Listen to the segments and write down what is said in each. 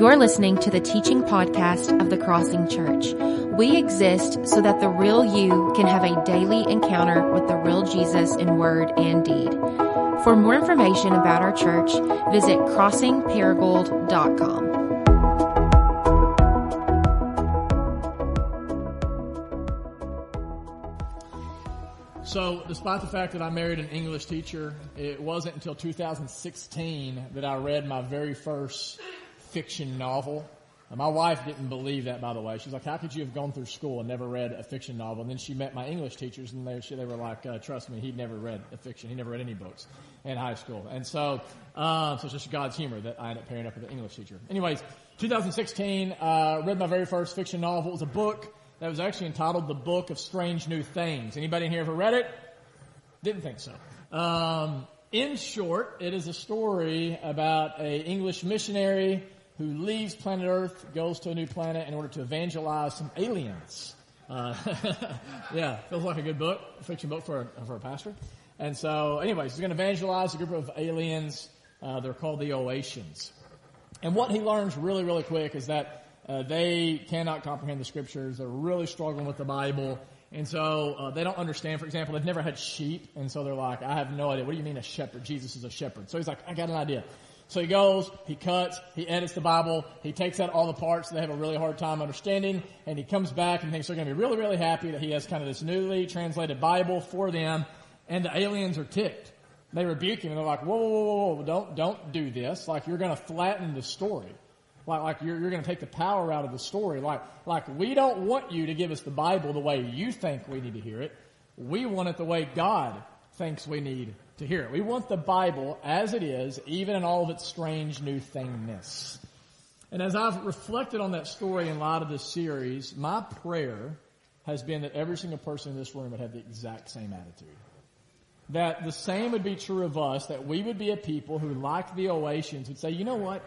You're listening to the teaching podcast of the Crossing Church. We exist so that the real you can have a daily encounter with the real Jesus in word and deed. For more information about our church, visit crossingparagould.com. So, despite the fact that I married an English teacher, it wasn't until 2016 that I read my very first fiction novel. And my wife didn't believe that, by the way. She's like, "How could you have gone through school and never read a fiction novel?" And then she met my English teachers, and they, they were like, uh, "Trust me, he'd never read a fiction. He never read any books in high school." And so, uh, so it's just God's humor that I ended up pairing up with an English teacher. Anyways, 2016, uh, read my very first fiction novel. It was a book that was actually entitled "The Book of Strange New Things." Anybody in here ever read it? Didn't think so. Um, in short, it is a story about a English missionary who leaves planet Earth, goes to a new planet in order to evangelize some aliens. Uh, yeah, feels like a good book, a fiction book for a, for a pastor. And so, anyways, he's going to evangelize a group of aliens. Uh, they're called the Oasans. And what he learns really, really quick is that uh, they cannot comprehend the scriptures. They're really struggling with the Bible. And so uh, they don't understand, for example, they've never had sheep. And so they're like, I have no idea. What do you mean a shepherd? Jesus is a shepherd. So he's like, I got an idea. So he goes, he cuts, he edits the Bible, he takes out all the parts that they have a really hard time understanding, and he comes back and thinks they're going to be really, really happy that he has kind of this newly translated Bible for them, and the aliens are ticked. They rebuke him and they're like, whoa, whoa, whoa, whoa, don't, don't do this. Like you're going to flatten the story. Like, like you're, you're going to take the power out of the story. Like, like we don't want you to give us the Bible the way you think we need to hear it. We want it the way God thinks we need to hear it. We want the Bible as it is, even in all of its strange new thingness. And as I've reflected on that story in light of this series, my prayer has been that every single person in this room would have the exact same attitude. That the same would be true of us, that we would be a people who, like the Oasians, would say, you know what?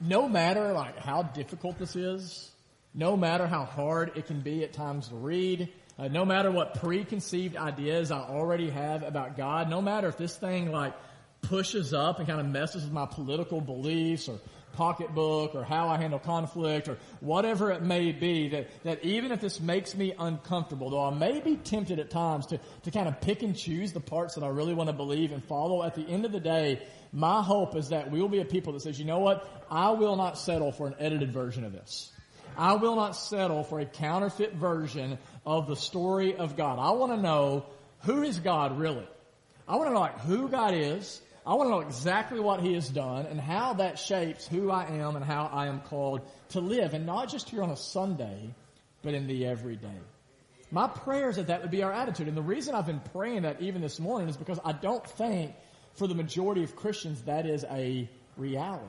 No matter like how difficult this is, no matter how hard it can be at times to read, uh, no matter what preconceived ideas I already have about God, no matter if this thing like pushes up and kind of messes with my political beliefs or pocketbook or how I handle conflict or whatever it may be, that, that even if this makes me uncomfortable, though I may be tempted at times to, to kind of pick and choose the parts that I really want to believe and follow, at the end of the day, my hope is that we will be a people that says, you know what? I will not settle for an edited version of this. I will not settle for a counterfeit version of the story of God. I want to know who is God really? I want to know like who God is. I want to know exactly what He has done and how that shapes who I am and how I am called to live. And not just here on a Sunday, but in the everyday. My prayer is that that would be our attitude. And the reason I've been praying that even this morning is because I don't think for the majority of Christians that is a reality.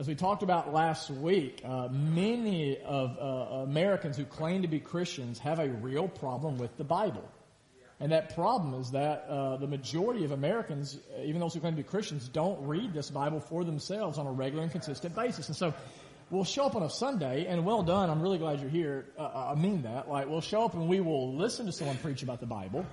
As we talked about last week, uh, many of uh, Americans who claim to be Christians have a real problem with the Bible. And that problem is that uh, the majority of Americans, even those who claim to be Christians, don't read this Bible for themselves on a regular and consistent basis. And so we'll show up on a Sunday, and well done, I'm really glad you're here. Uh, I mean that. Like, we'll show up and we will listen to someone preach about the Bible.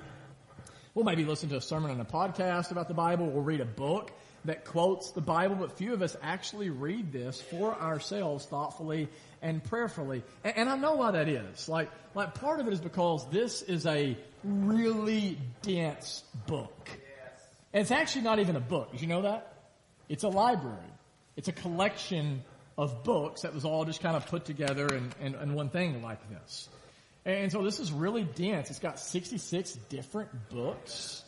We'll maybe listen to a sermon on a podcast about the Bible. We'll read a book that quotes the Bible, but few of us actually read this for ourselves thoughtfully and prayerfully. And, and I know why that is. Like, like part of it is because this is a really dense book. And it's actually not even a book. Did you know that? It's a library. It's a collection of books that was all just kind of put together in, in, in one thing like this. And so this is really dense. It's got 66 different books.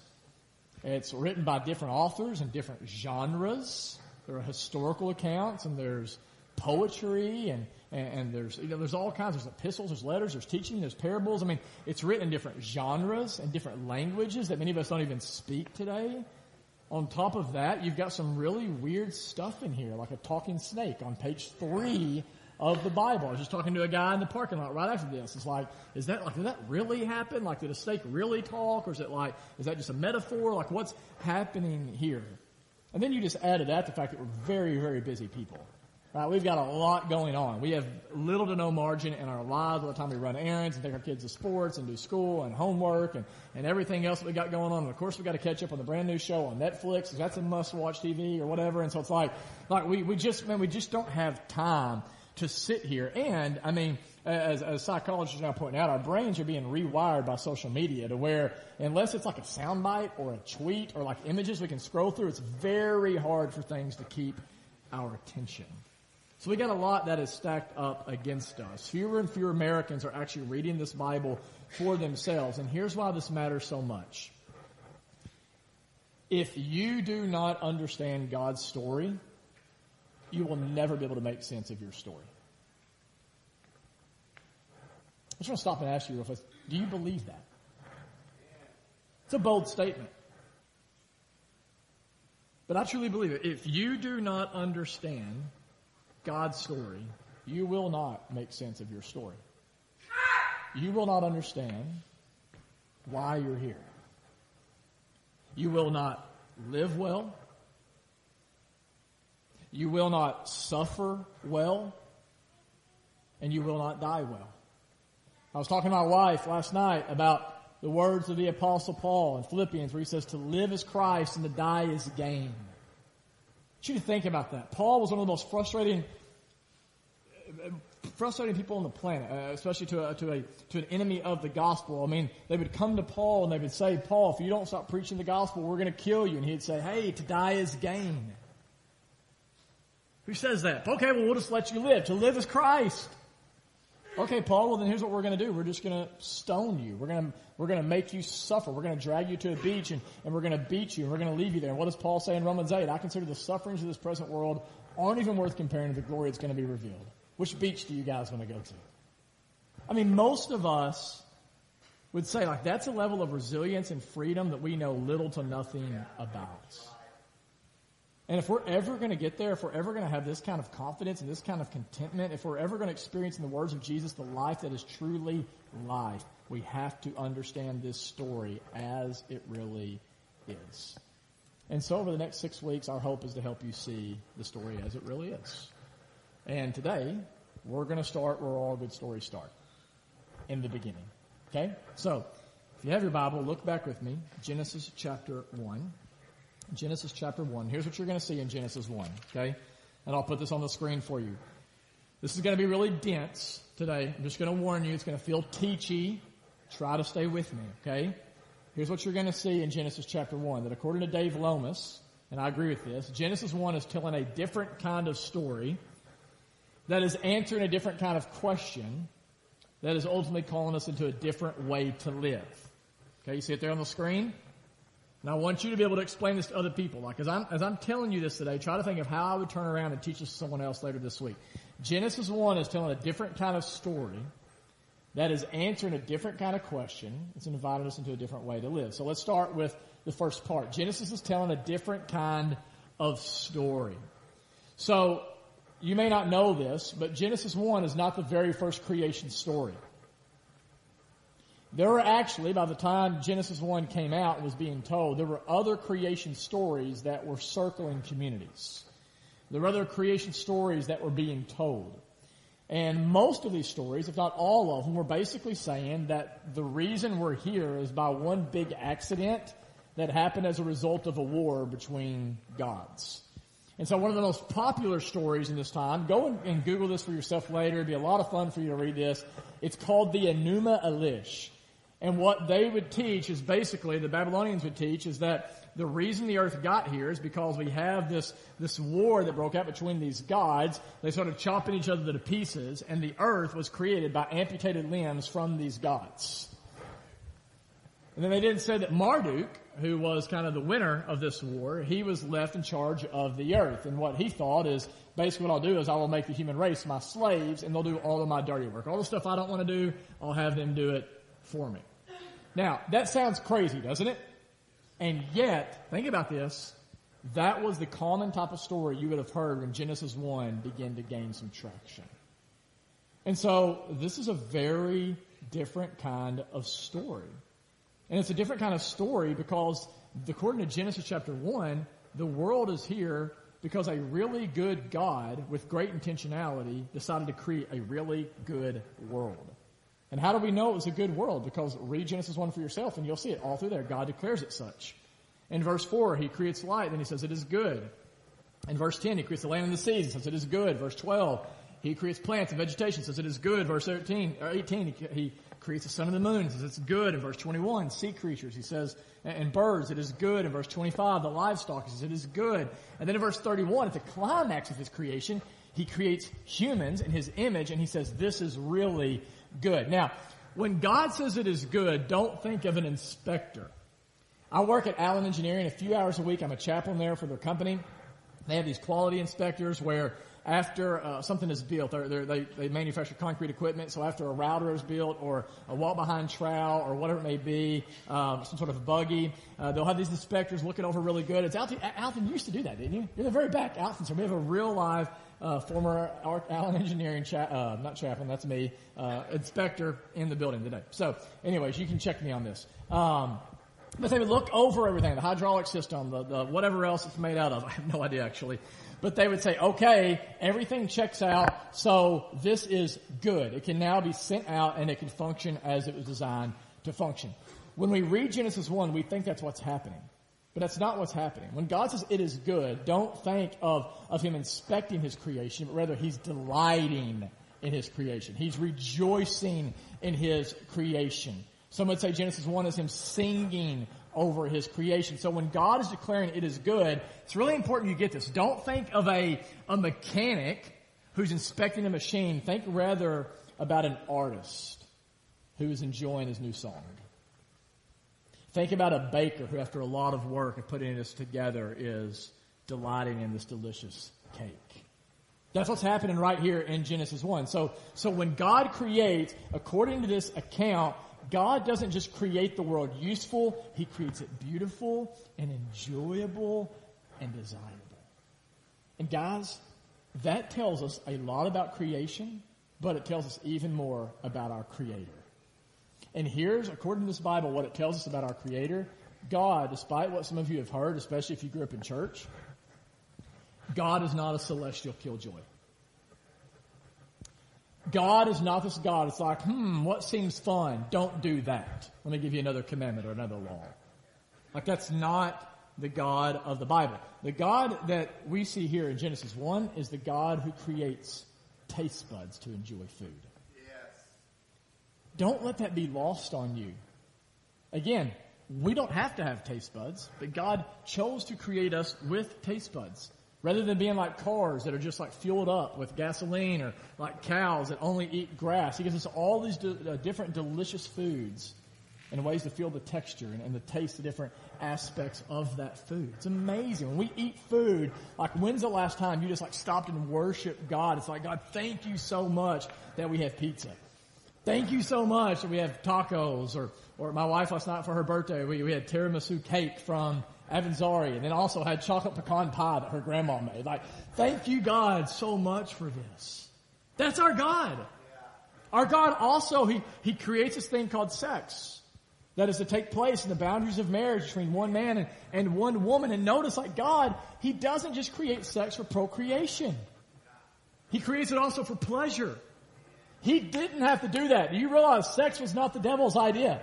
It's written by different authors and different genres. There are historical accounts and there's poetry and, and, and, there's, you know, there's all kinds. There's epistles, there's letters, there's teaching, there's parables. I mean, it's written in different genres and different languages that many of us don't even speak today. On top of that, you've got some really weird stuff in here, like a talking snake on page three of the Bible. I was just talking to a guy in the parking lot right after this. It's like, is that like, did that really happen? Like, did a snake really talk? Or is it like, is that just a metaphor? Like, what's happening here? And then you just add to that the fact that we're very, very busy people. Right? We've got a lot going on. We have little to no margin in our lives by the time we run errands and take our kids to sports and do school and homework and, and everything else that we got going on. And of course we got to catch up on the brand new show on Netflix. That's a must watch TV or whatever. And so it's like, like we, we just, man, we just don't have time to sit here. And I mean, as, as psychologists are now pointing out, our brains are being rewired by social media to where unless it's like a soundbite or a tweet or like images we can scroll through, it's very hard for things to keep our attention. So we got a lot that is stacked up against us. Fewer and fewer Americans are actually reading this Bible for themselves. And here's why this matters so much. If you do not understand God's story, you will never be able to make sense of your story. I just want to stop and ask you real fast. Do you believe that? It's a bold statement. But I truly believe it. If you do not understand God's story, you will not make sense of your story. You will not understand why you're here. You will not live well. You will not suffer well. And you will not die well. I was talking to my wife last night about the words of the apostle Paul in Philippians where he says to live is Christ and to die is gain. I want you to think about that. Paul was one of the most frustrating, frustrating people on the planet, uh, especially to a, to a to an enemy of the gospel. I mean, they would come to Paul and they would say, "Paul, if you don't stop preaching the gospel, we're going to kill you." And he'd say, "Hey, to die is gain." Who says that? Okay, well, we'll just let you live. To live is Christ. Okay, Paul, well then here's what we're going to do. We're just going to stone you. We're going to, we're going to make you suffer. We're going to drag you to a beach and, and we're going to beat you and we're going to leave you there. And what does Paul say in Romans 8? I consider the sufferings of this present world aren't even worth comparing to the glory that's going to be revealed. Which beach do you guys want to go to? I mean, most of us would say like that's a level of resilience and freedom that we know little to nothing about. And if we're ever going to get there, if we're ever going to have this kind of confidence and this kind of contentment, if we're ever going to experience in the words of Jesus the life that is truly life, we have to understand this story as it really is. And so over the next six weeks, our hope is to help you see the story as it really is. And today, we're going to start where all good stories start. In the beginning. Okay? So, if you have your Bible, look back with me. Genesis chapter 1. Genesis chapter 1. Here's what you're going to see in Genesis 1, okay? And I'll put this on the screen for you. This is going to be really dense today. I'm just going to warn you, it's going to feel teachy. Try to stay with me, okay? Here's what you're going to see in Genesis chapter 1, that according to Dave Lomas, and I agree with this, Genesis 1 is telling a different kind of story that is answering a different kind of question that is ultimately calling us into a different way to live. Okay, you see it there on the screen? And I want you to be able to explain this to other people. Like as I'm, as I'm telling you this today, try to think of how I would turn around and teach this to someone else later this week. Genesis 1 is telling a different kind of story that is answering a different kind of question. It's inviting us into a different way to live. So let's start with the first part. Genesis is telling a different kind of story. So you may not know this, but Genesis 1 is not the very first creation story. There were actually, by the time Genesis 1 came out and was being told, there were other creation stories that were circling communities. There were other creation stories that were being told. And most of these stories, if not all of them, were basically saying that the reason we're here is by one big accident that happened as a result of a war between gods. And so one of the most popular stories in this time, go and, Google this for yourself later. It'd be a lot of fun for you to read this. It's called the Enuma Elish. And what they would teach is basically, the Babylonians would teach, is that the reason the earth got here is because we have this, this war that broke out between these gods. They started chopping each other to pieces, and the earth was created by amputated limbs from these gods. And then they didn't say that Marduk, who was kind of the winner of this war, he was left in charge of the earth. And what he thought is, basically what I'll do is I will make the human race my slaves, and they'll do all of my dirty work. All the stuff I don't want to do, I'll have them do it for me. Now, that sounds crazy, doesn't it? And yet, think about this. That was the common type of story you would have heard when Genesis 1 began to gain some traction. And so, this is a very different kind of story. And it's a different kind of story because according to Genesis chapter 1, the world is here because a really good God with great intentionality decided to create a really good world. And how do we know it was a good world? Because read Genesis 1 for yourself and you'll see it all through there. God declares it such. In verse 4, he creates light, then he says it is good. In verse 10, he creates the land and the seas, and says it is good. Verse 12, he creates plants and vegetation, says it is good. Verse 13, or 18, he, he creates the sun and the moon, says it's good. In verse 21, sea creatures, he says, and birds, it is good. In verse 25, the livestock, he says it is good. And then in verse 31, at the climax of his creation, he creates humans in his image, and he says this is really good. Now, when God says it is good, don't think of an inspector. I work at Allen Engineering a few hours a week. I'm a chaplain there for their company. They have these quality inspectors where after uh, something is built, they're, they're, they they manufacture concrete equipment. So after a router is built, or a walk behind trowel, or whatever it may be, um, some sort of buggy, uh, they'll have these inspectors looking over really good. It's Alton, Alton used to do that, didn't you? You're the very back, Alton. So we have a real live uh, former Allen Engineering, cha- uh, not chaplain, that's me, uh, inspector in the building today. So, anyways, you can check me on this. Um, but they would look over everything, the hydraulic system, the, the whatever else it's made out of. I have no idea actually. But they would say, okay, everything checks out, so this is good. It can now be sent out and it can function as it was designed to function. When we read Genesis 1, we think that's what's happening. But that's not what's happening. When God says it is good, don't think of, of Him inspecting His creation, but rather He's delighting in His creation. He's rejoicing in His creation. Some would say Genesis 1 is Him singing over His creation. So when God is declaring it is good, it's really important you get this. Don't think of a, a mechanic who's inspecting a machine. Think rather about an artist who is enjoying his new song. Think about a baker who, after a lot of work of putting this together, is delighting in this delicious cake. That's what's happening right here in Genesis 1. So, so when God creates, according to this account, God doesn't just create the world useful, He creates it beautiful and enjoyable and desirable. And guys, that tells us a lot about creation, but it tells us even more about our Creator. And here's, according to this Bible, what it tells us about our Creator. God, despite what some of you have heard, especially if you grew up in church, God is not a celestial killjoy. God is not this God. It's like, hmm, what seems fun? Don't do that. Let me give you another commandment or another law. Like that's not the God of the Bible. The God that we see here in Genesis 1 is the God who creates taste buds to enjoy food. Don't let that be lost on you. Again, we don't have to have taste buds, but God chose to create us with taste buds. Rather than being like cars that are just like fueled up with gasoline or like cows that only eat grass, He gives us all these uh, different delicious foods and ways to feel the texture and, and the taste, the different aspects of that food. It's amazing. When we eat food, like when's the last time you just like stopped and worshiped God? It's like, God, thank you so much that we have pizza. Thank you so much. We have tacos or, or my wife last night for her birthday, we, we had tiramisu cake from Avanzari and then also had chocolate pecan pie that her grandma made. Like, thank you God so much for this. That's our God. Our God also, He, He creates this thing called sex that is to take place in the boundaries of marriage between one man and, and one woman. And notice like God, He doesn't just create sex for procreation. He creates it also for pleasure. He didn't have to do that. Do you realize sex was not the devil's idea?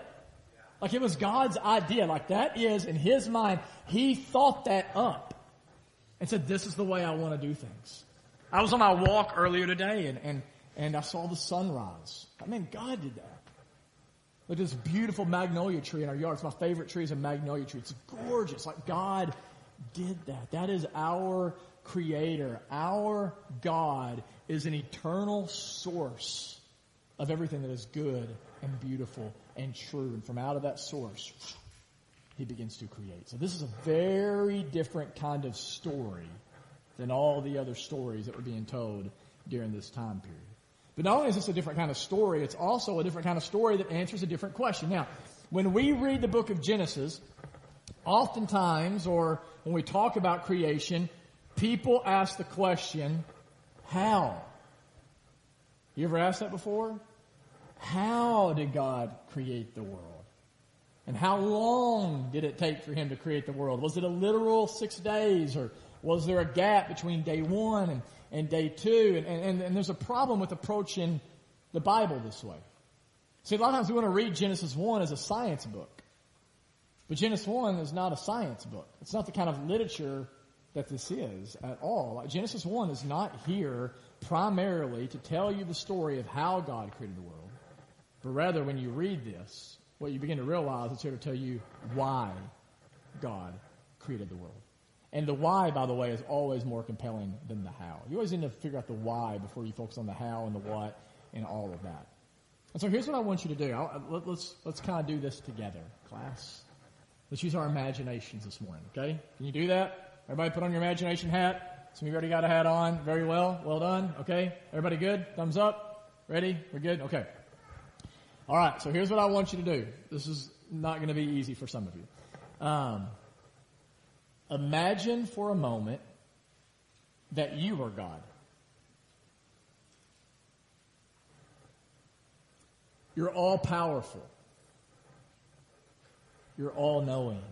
Like it was God's idea. Like that is, in his mind, he thought that up and said, this is the way I want to do things. I was on my walk earlier today and, and, and I saw the sunrise. I mean, God did that. Look at this beautiful magnolia tree in our yard. It's my favorite tree is a magnolia tree. It's gorgeous. Like God did that. That is our creator. Our God is an eternal source of everything that is good and beautiful and true. And from out of that source, he begins to create. So this is a very different kind of story than all the other stories that were being told during this time period. But not only is this a different kind of story, it's also a different kind of story that answers a different question. Now, when we read the book of Genesis, oftentimes, or when we talk about creation, people ask the question, how? You ever asked that before? How did God create the world? And how long did it take for him to create the world? Was it a literal six days or, Was there a gap between day one and, and day two? And, and, and there's a problem with approaching the Bible this way. See, a lot of times we want to read Genesis 1 as a science book. But Genesis 1 is not a science book. It's not the kind of literature that this is at all. Genesis 1 is not here primarily to tell you the story of how God created the world, but rather when you read this, what you begin to realize is here to tell you why God created the world. And the why, by the way, is always more compelling than the how. You always need to figure out the why before you focus on the how and the what and all of that. And so here's what I want you to do. I'll, let, let's let's kind of do this together, class. Let's use our imaginations this morning. Okay? Can you do that? Everybody, put on your imagination hat. Some of you already got a hat on. Very well. Well done. Okay. Everybody good? Thumbs up. Ready? We're good. Okay. All right. So here's what I want you to do. This is not going to be easy for some of you. Um, imagine for a moment that you are God. You're all powerful. You're all knowing.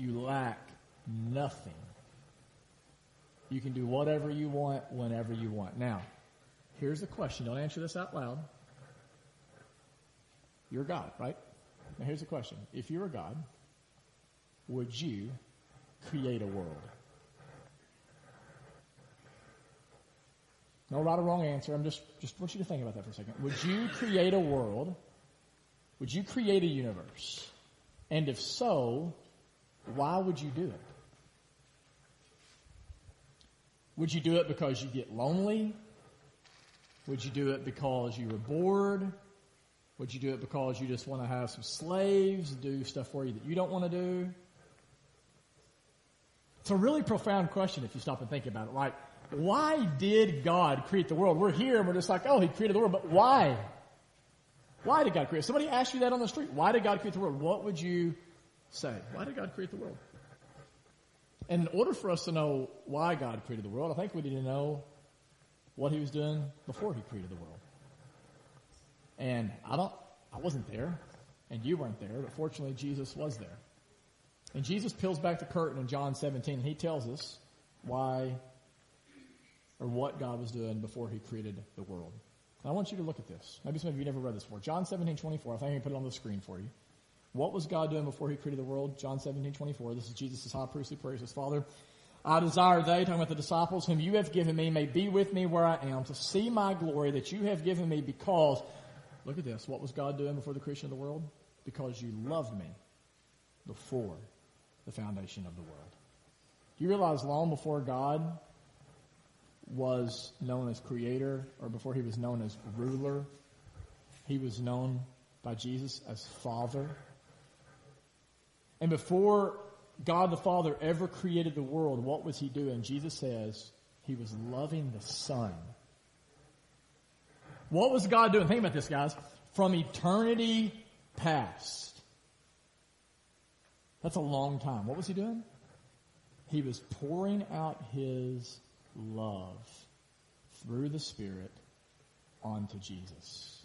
You lack nothing. You can do whatever you want whenever you want. Now, here's the question. Don't answer this out loud. You're God, right? Now here's the question. If you were God, would you create a world? No right or wrong answer. I'm just, just want you to think about that for a second. Would you create a world? Would you create a universe? And if so, why would you do it? Would you do it because you get lonely? Would you do it because you were bored? Would you do it because you just want to have some slaves do stuff for you that you don't want to do? It's a really profound question if you stop and think about it. Like, why did God create the world? We're here and we're just like, oh, He created the world, but why? Why did God create? Somebody asked you that on the street. Why did God create the world? What would you say? Why did God create the world? And in order for us to know why God created the world, I think we need to know what He was doing before He created the world. And I don't, I wasn't there, and you weren't there, but fortunately Jesus was there. And Jesus peels back the curtain in John 17, and He tells us why or what God was doing before He created the world. I want you to look at this. Maybe some of you never read this before. John 17, 24. I think I can put it on the screen for you. What was God doing before he created the world? John 17, 24. This is Jesus' high priestly prayer. He says, Father, I desire they, talking about the disciples, whom you have given me, may be with me where I am to see my glory that you have given me because, look at this, what was God doing before the creation of the world? Because you loved me before the foundation of the world. Do you realize long before God was known as creator or before he was known as ruler, he was known by Jesus as Father. And before God the Father ever created the world, what was he doing? Jesus says he was loving the Son. What was God doing? Think about this, guys. From eternity past. That's a long time. What was he doing? He was pouring out his love through the Spirit onto Jesus.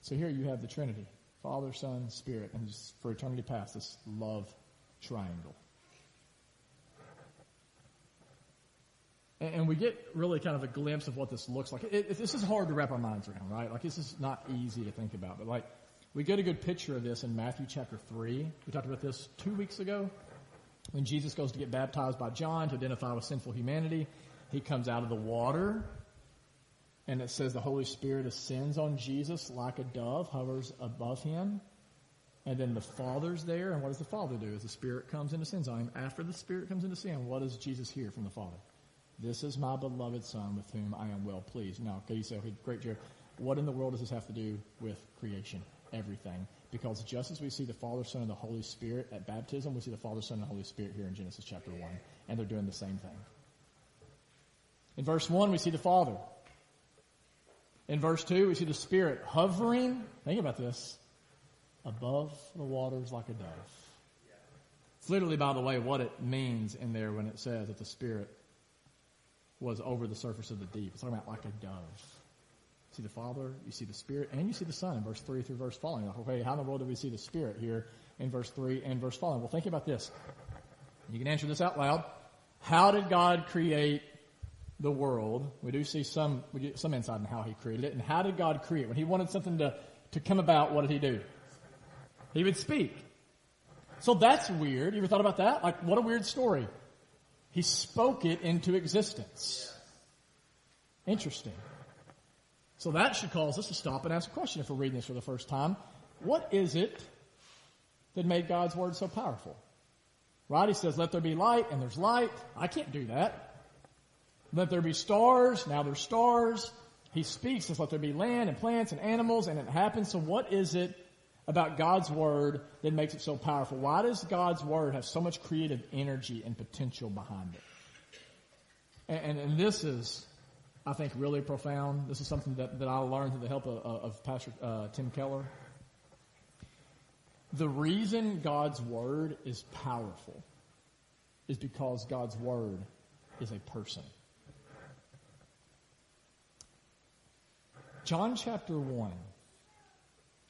So here you have the Trinity Father, Son, Spirit, and for eternity past, this love triangle. And we get really kind of a glimpse of what this looks like. It, it, this is hard to wrap our minds around, right? Like this is not easy to think about, but like we get a good picture of this in Matthew chapter 3. We talked about this two weeks ago when Jesus goes to get baptized by John to identify with sinful humanity, he comes out of the water, and it says the Holy Spirit ascends on Jesus like a dove, hovers above him. And then the Father's there, and what does the Father do? As the Spirit comes and descends on him, after the Spirit comes into sin, what does Jesus hear from the Father? This is my beloved Son with whom I am well pleased. Now, you say, okay, great, Joe, what in the world does this have to do with creation? Everything. Because just as we see the Father, Son, and the Holy Spirit at baptism, we see the Father, Son, and the Holy Spirit here in Genesis chapter 1. And they're doing the same thing. In verse 1, we see the Father. In verse 2, we see the Spirit hovering, think about this, above the waters like a dove. It's literally, by the way, what it means in there when it says that the Spirit was over the surface of the deep. It's talking about like a dove see the Father, you see the Spirit, and you see the Son in verse 3 through verse following. Like, okay, how in the world do we see the Spirit here in verse 3 and verse following. Well, think about this. You can answer this out loud. How did God create the world? We do see some, we get some insight in how he created it. And how did God create? When he wanted something to, to come about, what did he do? He would speak. So that's weird. You ever thought about that? Like, what a weird story. He spoke it into existence. Interesting. So that should cause us to stop and ask a question if we're reading this for the first time. What is it that made God's word so powerful? Right? He says, let there be light, and there's light. I can't do that. Let there be stars, now there's stars. He speaks, let there be land and plants and animals, and it happens. So what is it about God's word that makes it so powerful? Why does God's word have so much creative energy and potential behind it? And, and, and this is, I think, really profound. This is something that, that I learned through the help of, of Pastor uh, Tim Keller. The reason God's word is powerful is because God's word is a person. John chapter 1.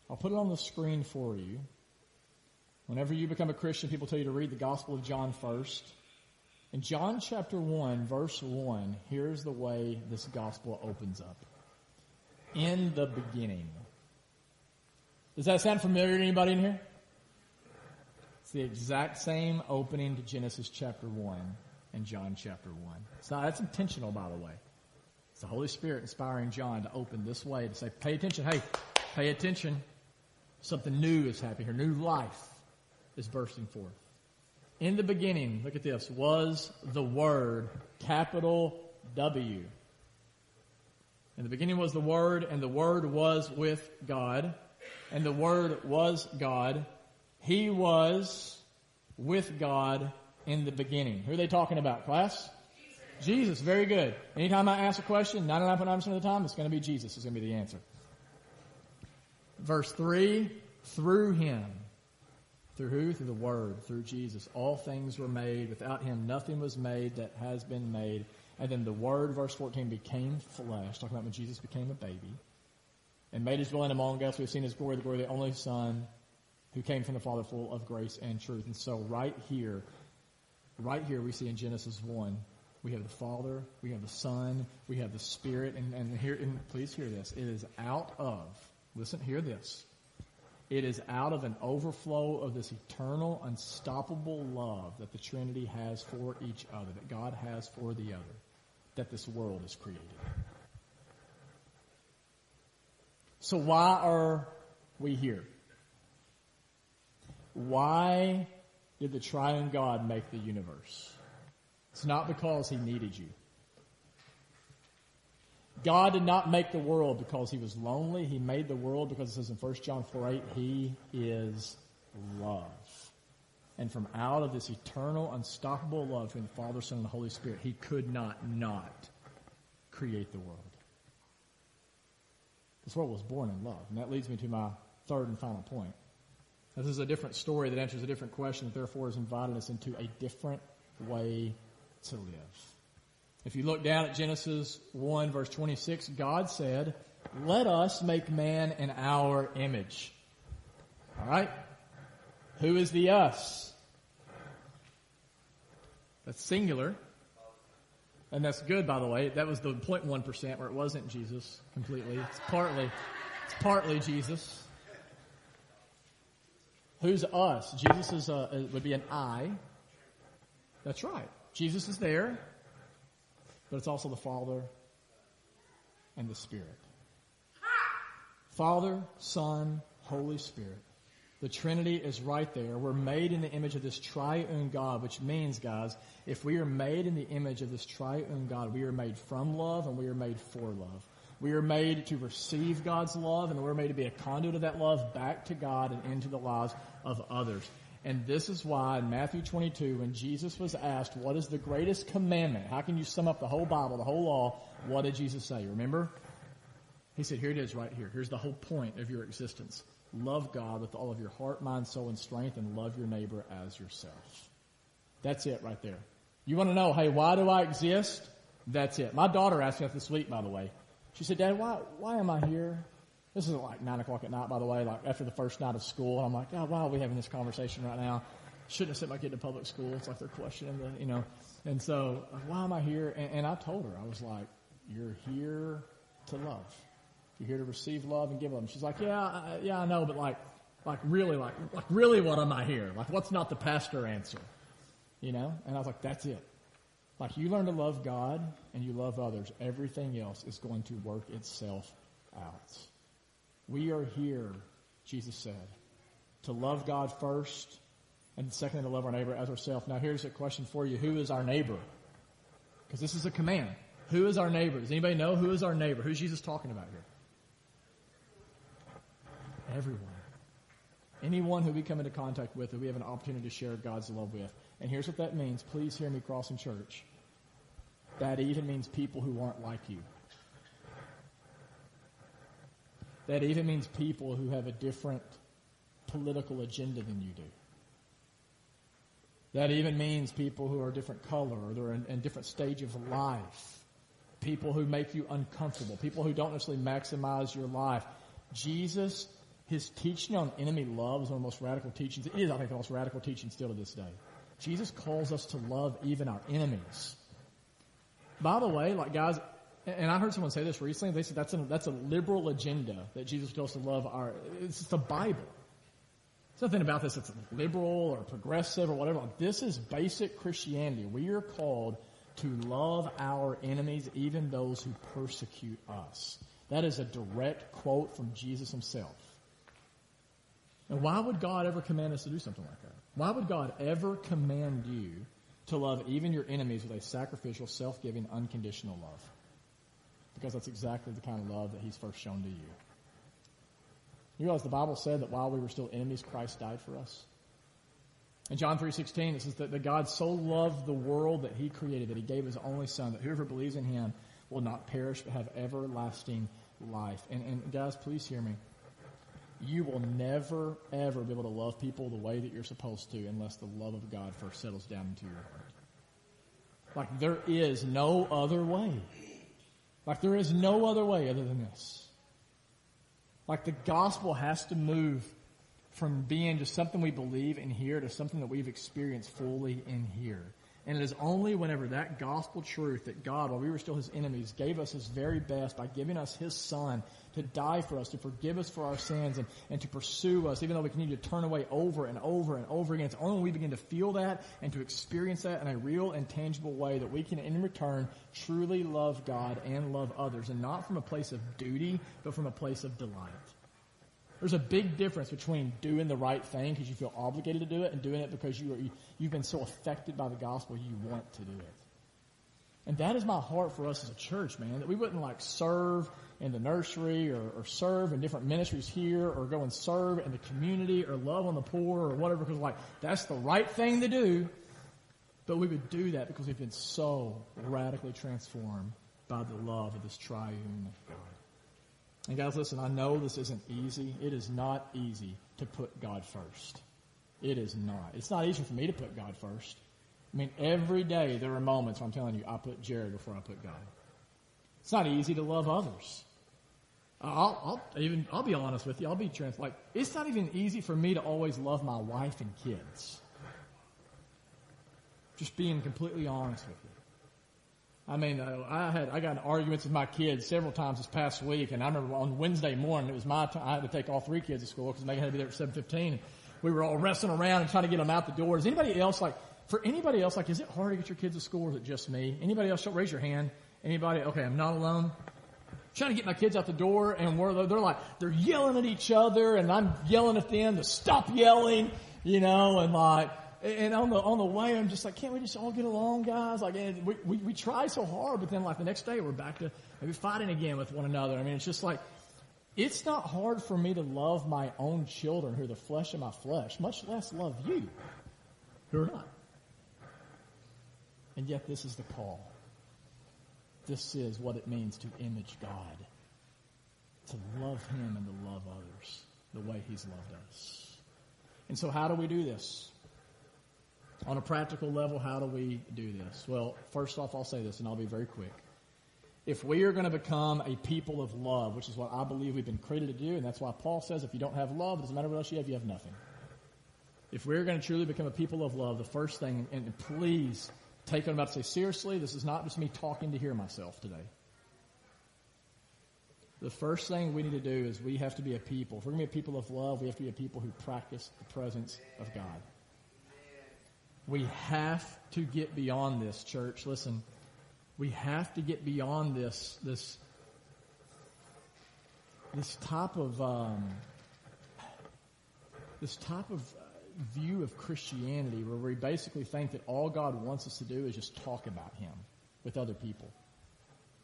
I'll put it on the screen for you. Whenever you become a Christian, people tell you to read the Gospel of John first. In John chapter 1, verse 1, here's the way this Gospel opens up. In the beginning. Does that sound familiar to anybody in here? It's the exact same opening to Genesis chapter 1 and John chapter 1. It's not, that's intentional, by the way. The Holy Spirit inspiring John to open this way to say, pay attention. Hey, pay attention. Something new is happening here. New life is bursting forth. In the beginning, look at this, was the Word, capital W. In the beginning was the Word, and the Word was with God, and the Word was God. He was with God in the beginning. Who are they talking about, class? Jesus. Very good. Anytime I ask a question, 99.9% of the time, it's going to be Jesus is going to be the answer. Verse 3, through him. Through who? Through the Word, through Jesus. All things were made. Without him, nothing was made that has been made. And then the Word, verse 14, became flesh, talking about when Jesus became a baby, and made his dwelling among us. We've seen his glory, the glory of the only Son, who came from the Father full of grace and truth. And so right here, right here we see in Genesis 1, we have the Father, we have the Son, we have the Spirit, and, and here, and please hear this, it is out of, listen, hear this, it is out of an overflow of this eternal, unstoppable love that the Trinity has for each other, that God has for the other, that this world is created. So why are we here? Why did the triune God make the universe? It's not because he needed you. God did not make the world because he was lonely. He made the world because it says in 1 John 4 8, he is love. And from out of this eternal, unstoppable love between the Father, Son, and the Holy Spirit, he could not not create the world. This world was born in love. And that leads me to my third and final point. This is a different story that answers a different question, therefore has invited us into a different way to live. If you look down at Genesis 1 verse 26, God said, let us make man in our image. Alright? Who is the us? That's singular. And that's good, by the way. That was the 0.1% where it wasn't Jesus completely. It's partly, it's partly Jesus. Who's us? Jesus is a, would be an I. That's right. Jesus is there, but it's also the Father and the Spirit. Father, Son, Holy Spirit. The Trinity is right there. We're made in the image of this triune God, which means, guys, if we are made in the image of this triune God, we are made from love and we are made for love. We are made to receive God's love and we're made to be a conduit of that love back to God and into the lives of others. And this is why in Matthew 22, when Jesus was asked, what is the greatest commandment? How can you sum up the whole Bible, the whole law? What did Jesus say? Remember? He said, here it is right here. Here's the whole point of your existence. Love God with all of your heart, mind, soul, and strength, and love your neighbor as yourself. That's it right there. You want to know, hey, why do I exist? That's it. My daughter asked me that this week, by the way. She said, Dad, why, why am I here? This is like nine o'clock at night, by the way, like after the first night of school. I'm like, oh, why are we having this conversation right now? Shouldn't have sent my kid to public school. It's like they're questioning the, you know. And so, why am I here? And, and I told her, I was like, you're here to love. You're here to receive love and give love. And she's like, yeah, I, yeah, I know, but like, like really, like, like really, what am I here? Like, what's not the pastor answer? You know? And I was like, that's it. Like, you learn to love God and you love others. Everything else is going to work itself out. We are here, Jesus said, to love God first, and secondly, to love our neighbor as ourselves. Now, here's a question for you: Who is our neighbor? Because this is a command. Who is our neighbor? Does anybody know who is our neighbor? Who's Jesus talking about here? Everyone. Anyone who we come into contact with, that we have an opportunity to share God's love with. And here's what that means. Please hear me, Crossing Church. That even means people who aren't like you. That even means people who have a different political agenda than you do. That even means people who are a different color or they're in, in different stage of life. People who make you uncomfortable. People who don't necessarily maximize your life. Jesus, his teaching on enemy love is one of the most radical teachings. It is, I think, the most radical teaching still to this day. Jesus calls us to love even our enemies. By the way, like guys, and I heard someone say this recently. They said that's a, that's a liberal agenda that Jesus tells us to love our. It's just the Bible. There's nothing about this that's liberal or progressive or whatever. This is basic Christianity. We are called to love our enemies, even those who persecute us. That is a direct quote from Jesus himself. And why would God ever command us to do something like that? Why would God ever command you to love even your enemies with a sacrificial, self-giving, unconditional love? Because that's exactly the kind of love that he's first shown to you. You realize the Bible said that while we were still enemies, Christ died for us? In John 3.16, it says that, that God so loved the world that he created that he gave his only son, that whoever believes in him will not perish but have everlasting life. And, and guys, please hear me. You will never, ever be able to love people the way that you're supposed to unless the love of God first settles down into your heart. Like there is no other way. Like there is no other way other than this. Like the gospel has to move from being just something we believe in here to something that we've experienced fully in here. And it is only whenever that gospel truth that God, while we were still his enemies, gave us his very best by giving us his son to die for us, to forgive us for our sins, and, and to pursue us, even though we continue to turn away over and over and over again. It's only when we begin to feel that and to experience that in a real and tangible way that we can, in return, truly love God and love others. And not from a place of duty, but from a place of delight. There's a big difference between doing the right thing because you feel obligated to do it and doing it because you are, you, you've been so affected by the gospel you want to do it. And that is my heart for us as a church, man, that we wouldn't like serve in the nursery or, or serve in different ministries here or go and serve in the community or love on the poor or whatever because like that's the right thing to do. But we would do that because we've been so radically transformed by the love of this triune God. And guys, listen, I know this isn't easy. It is not easy to put God first. It is not. It's not easy for me to put God first. I mean, every day there are moments where I'm telling you, I put Jared before I put God. It's not easy to love others. I'll, I'll even, I'll be honest with you. I'll be trans, like, it's not even easy for me to always love my wife and kids. Just being completely honest with you. I mean, uh, I had I got arguments with my kids several times this past week, and I remember on Wednesday morning it was my time. I had to take all three kids to school because Megan had to be there at seven fifteen. We were all wrestling around and trying to get them out the door. Is anybody else like? For anybody else, like, is it hard to get your kids to school, or is it just me? Anybody else? Raise your hand. Anybody? Okay, I'm not alone. trying to get my kids out the door, and we're, they're like, they're yelling at each other, and I'm yelling at them to stop yelling, you know, and like, and on the on the way, I'm just like, can't we just all get along, guys? Like, we, we we try so hard, but then like the next day, we're back to maybe fighting again with one another. I mean, it's just like, it's not hard for me to love my own children who are the flesh of my flesh, much less love you, who are not. And yet, this is the call. This is what it means to image God, to love Him and to love others the way He's loved us. And so, how do we do this? On a practical level, how do we do this? Well, first off, I'll say this and I'll be very quick. If we are going to become a people of love, which is what I believe we've been created to do, and that's why Paul says if you don't have love, it doesn't matter what else you have, you have nothing. If we're going to truly become a people of love, the first thing, and please take what I'm about to say seriously, this is not just me talking to hear myself today. The first thing we need to do is we have to be a people. If we're going to be a people of love, we have to be a people who practice the presence of God. We have to get beyond this, church. Listen, we have to get beyond this, this, this type of, um, this type of view of Christianity where we basically think that all God wants us to do is just talk about Him with other people.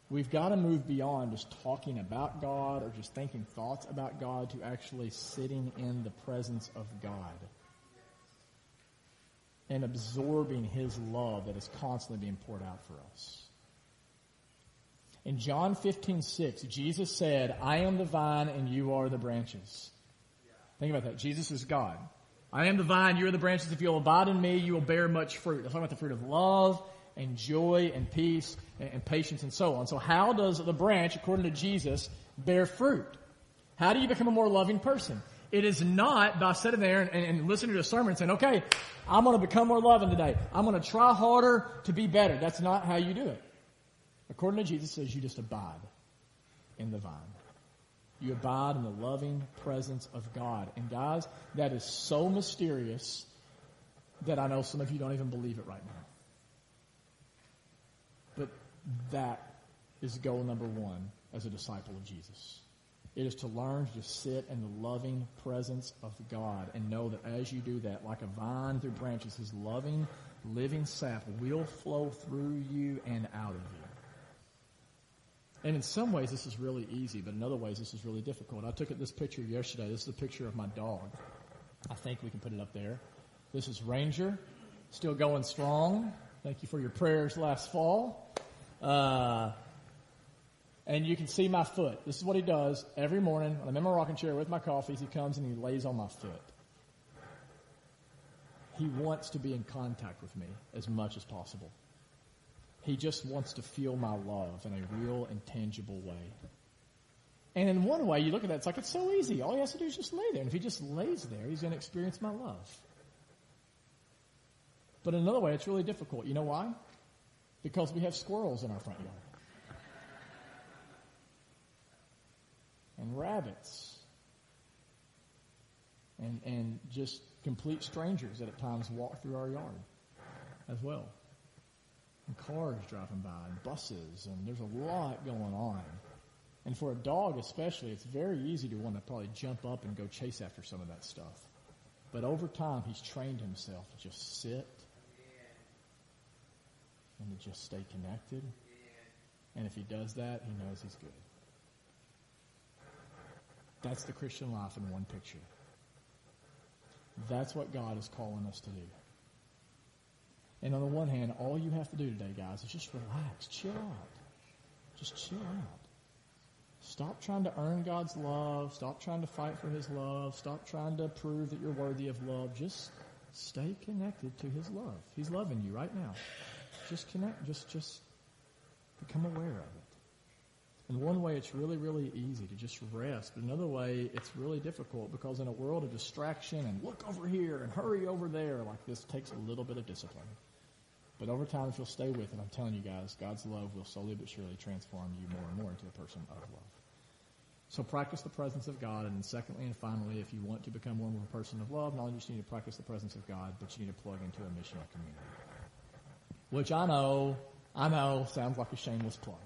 We've got to move beyond just talking about God or just thinking thoughts about God to actually sitting in the presence of God and absorbing His love that is constantly being poured out for us. In John 15, 6, Jesus said, I am the vine and you are the branches. Think about that. Jesus is God. I am the vine, you are the branches. If you'll abide in me, you will bear much fruit. I'm talking about the fruit of love and joy and peace and, and patience and so on. So how does the branch, according to Jesus, bear fruit? How do you become a more loving person? It is not by sitting there and, and, listening to a sermon and saying, okay, I'm going to become more loving today. I'm going to try harder to be better. That's not how you do it. According to Jesus, says you just abide in the vine. You abide in the loving presence of God. And guys, that is so mysterious that I know some of you don't even believe it right now. But that is goal number one as a disciple of Jesus. It is to learn to sit in the loving presence of God and know that as you do that, like a vine through branches, His loving, living sap will flow through you and out of you. And in some ways this is really easy, but in other ways this is really difficult. I took this picture yesterday. This is a picture of my dog. I think we can put it up there. This is Ranger, still going strong. Thank you for your prayers last fall. Uh, and you can see my foot. This is what he does every morning when I'm in my rocking chair with my coffee. He comes and he lays on my foot. He wants to be in contact with me as much as possible. He just wants to feel my love in a real and tangible way. And in one way, you look at that, it's like it's so easy. All he has to do is just lay there. And if he just lays there, he's going to experience my love. But in another way, it's really difficult. You know why? Because we have squirrels in our front yard. And rabbits. And, and just complete strangers that at times walk through our yard as well and cars driving by and buses and there's a lot going on. And for a dog especially, it's very easy to want to probably jump up and go chase after some of that stuff. But over time, he's trained himself to just sit and to just stay connected. And if he does that, he knows he's good. That's the Christian life in one picture. That's what God is calling us to do. And on the one hand, all you have to do today, guys, is just relax, chill out. Just chill out. Stop trying to earn God's love. Stop trying to fight for His love. Stop trying to prove that you're worthy of love. Just stay connected to His love. He's loving you right now. Just connect. Just, just become aware of it. In one way, it's really, really easy to just rest. But another way, it's really difficult because in a world of distraction and look over here and hurry over there, like this takes a little bit of discipline. But over time, if you'll stay with it, I'm telling you guys, God's love will slowly but surely transform you more and more into a person of love. So practice the presence of God. And secondly and finally, if you want to become more of a person of love, not only you need to practice the presence of God, but you need to plug into a missional community. Which I know, I know sounds like a shameless plug.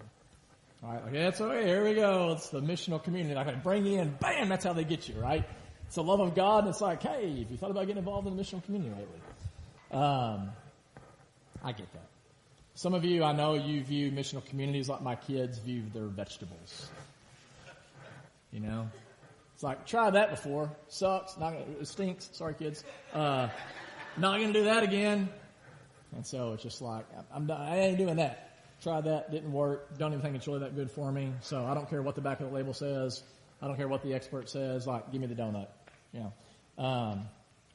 Right, okay, it's okay, here we go. It's the missional community. I can bring you in, bam, that's how they get you, right? It's the love of God, and it's like, hey, have you thought about getting involved in the missional community lately? Um, I get that. Some of you, I know you view missional communities like my kids view their vegetables. You know? It's like, try that before. Sucks. Not gonna, it stinks. Sorry, kids. Uh, not gonna do that again. And so it's just like, I'm, I'm, I ain't doing that. Tried that, didn't work. Don't even think it's really that good for me. So I don't care what the back of the label says. I don't care what the expert says. Like, give me the donut. You know. Um,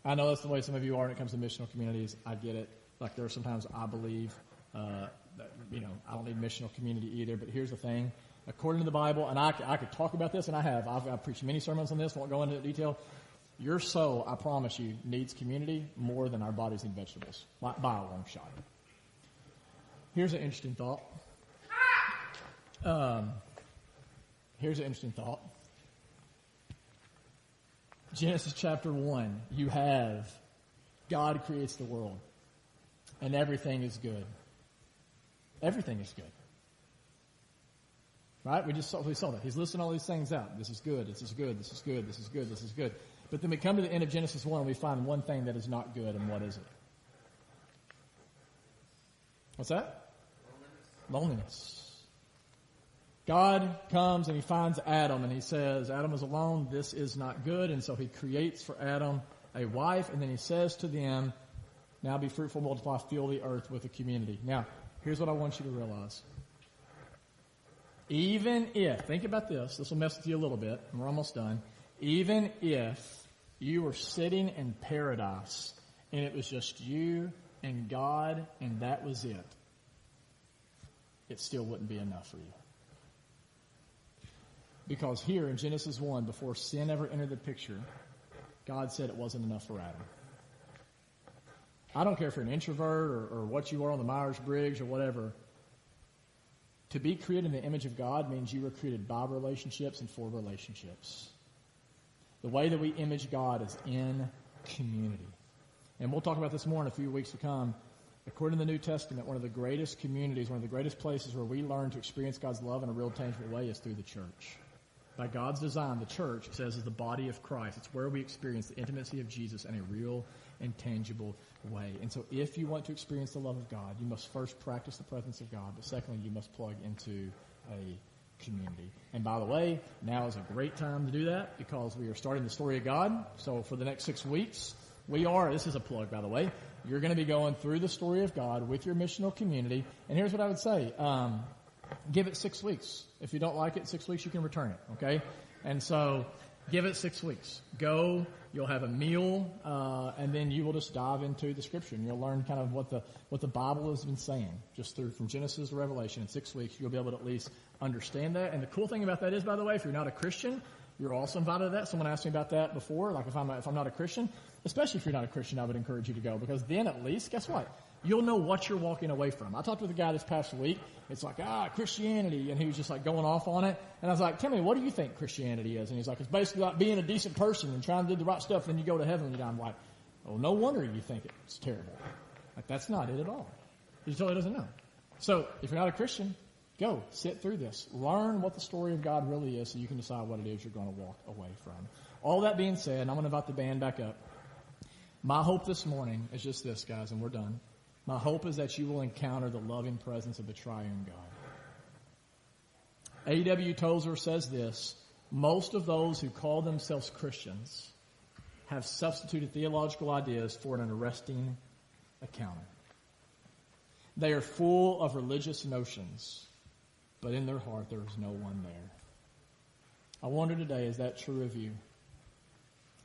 I know that's the way some of you are when it comes to missional communities. I get it. Like there are sometimes I believe uh, that you know, I don't need missional community either, but here's the thing. According to the Bible, and I, I could talk about this, and I have, I've, I've preached many sermons on this, won't go into detail. Your soul, I promise you, needs community more than our bodies need vegetables, by, by a long shot. Here's an interesting thought. Um, here's an interesting thought. Genesis chapter 1, you have God creates the world, and everything is good. Everything is good. Right? We just saw, we saw that. He's listing all these things out. This is good, this is good, this is good, this is good, this is good. But then we come to the end of Genesis 1 and we find one thing that is not good, and what is it? What's that? Loneliness. God comes and he finds Adam and he says, Adam is alone, this is not good, and so he creates for Adam a wife, and then he says to them, now be fruitful, multiply, fill the earth with a community. Now, here's what I want you to realize. Even if, think about this, this will mess with you a little bit, and we're almost done. Even if you were sitting in paradise and it was just you and God and that was it, it still wouldn't be enough for you. Because here in Genesis 1, before sin ever entered the picture, God said it wasn't enough for Adam. I don't care if you're an introvert or, or what you are on the Myers-Briggs or whatever. To be created in the image of God means you were created by relationships and for relationships. The way that we image God is in community. And we'll talk about this more in a few weeks to come. According to the New Testament, one of the greatest communities, one of the greatest places where we learn to experience God's love in a real tangible way is through the church. By God's design, the church, it says, is the body of Christ. It's where we experience the intimacy of Jesus in a real and tangible way. And so if you want to experience the love of God, you must first practice the presence of God, but secondly, you must plug into a community. And by the way, now is a great time to do that because we are starting the story of God. So for the next six weeks, we are, this is a plug by the way, you're going to be going through the story of God with your missional community. And here's what I would say. Um, give it six weeks. If you don't like it, six weeks you can return it. Okay, and so give it six weeks. Go. You'll have a meal, uh, and then you will just dive into the scripture, and you'll learn kind of what the what the Bible has been saying, just through from Genesis to Revelation. In six weeks, you'll be able to at least understand that. And the cool thing about that is, by the way, if you're not a Christian, you're also invited to that. Someone asked me about that before. Like if I'm if I'm not a Christian, especially if you're not a Christian, I would encourage you to go because then at least, guess what? You'll know what you're walking away from. I talked with a guy this past week. It's like, ah, Christianity. And he was just like going off on it. And I was like, tell me, what do you think Christianity is? And he's like, it's basically like being a decent person and trying to do the right stuff. And then you go to heaven and I'm like, oh, no wonder you think it's terrible. Like that's not it at all. He totally doesn't know. So if you're not a Christian, go sit through this. Learn what the story of God really is so you can decide what it is you're going to walk away from. All that being said, I'm going to invite the band back up. My hope this morning is just this, guys, and we're done. My hope is that you will encounter the loving presence of the triune God. A.W. Tozer says this, most of those who call themselves Christians have substituted theological ideas for an arresting accounting. They are full of religious notions, but in their heart there is no one there. I wonder today, is that true of you?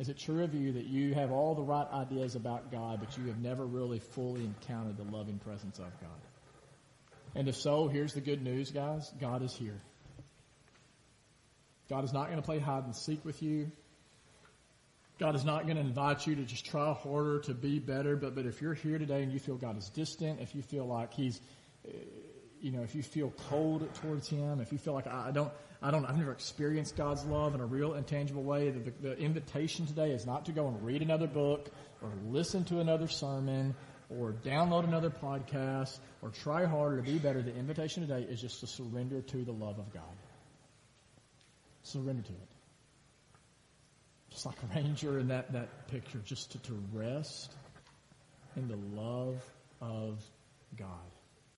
Is it true of you that you have all the right ideas about God, but you have never really fully encountered the loving presence of God? And if so, here's the good news, guys. God is here. God is not going to play hide and seek with you. God is not going to invite you to just try harder to be better, but, but if you're here today and you feel God is distant, if you feel like He's, you know, if you feel cold towards Him, if you feel like I don't, I don't, I've never experienced God's love in a real and tangible way. The, the, invitation today is not to go and read another book or listen to another sermon or download another podcast or try harder to be better. The invitation today is just to surrender to the love of God. Surrender to it. Just like a ranger in that, that picture, just to, to rest in the love of God.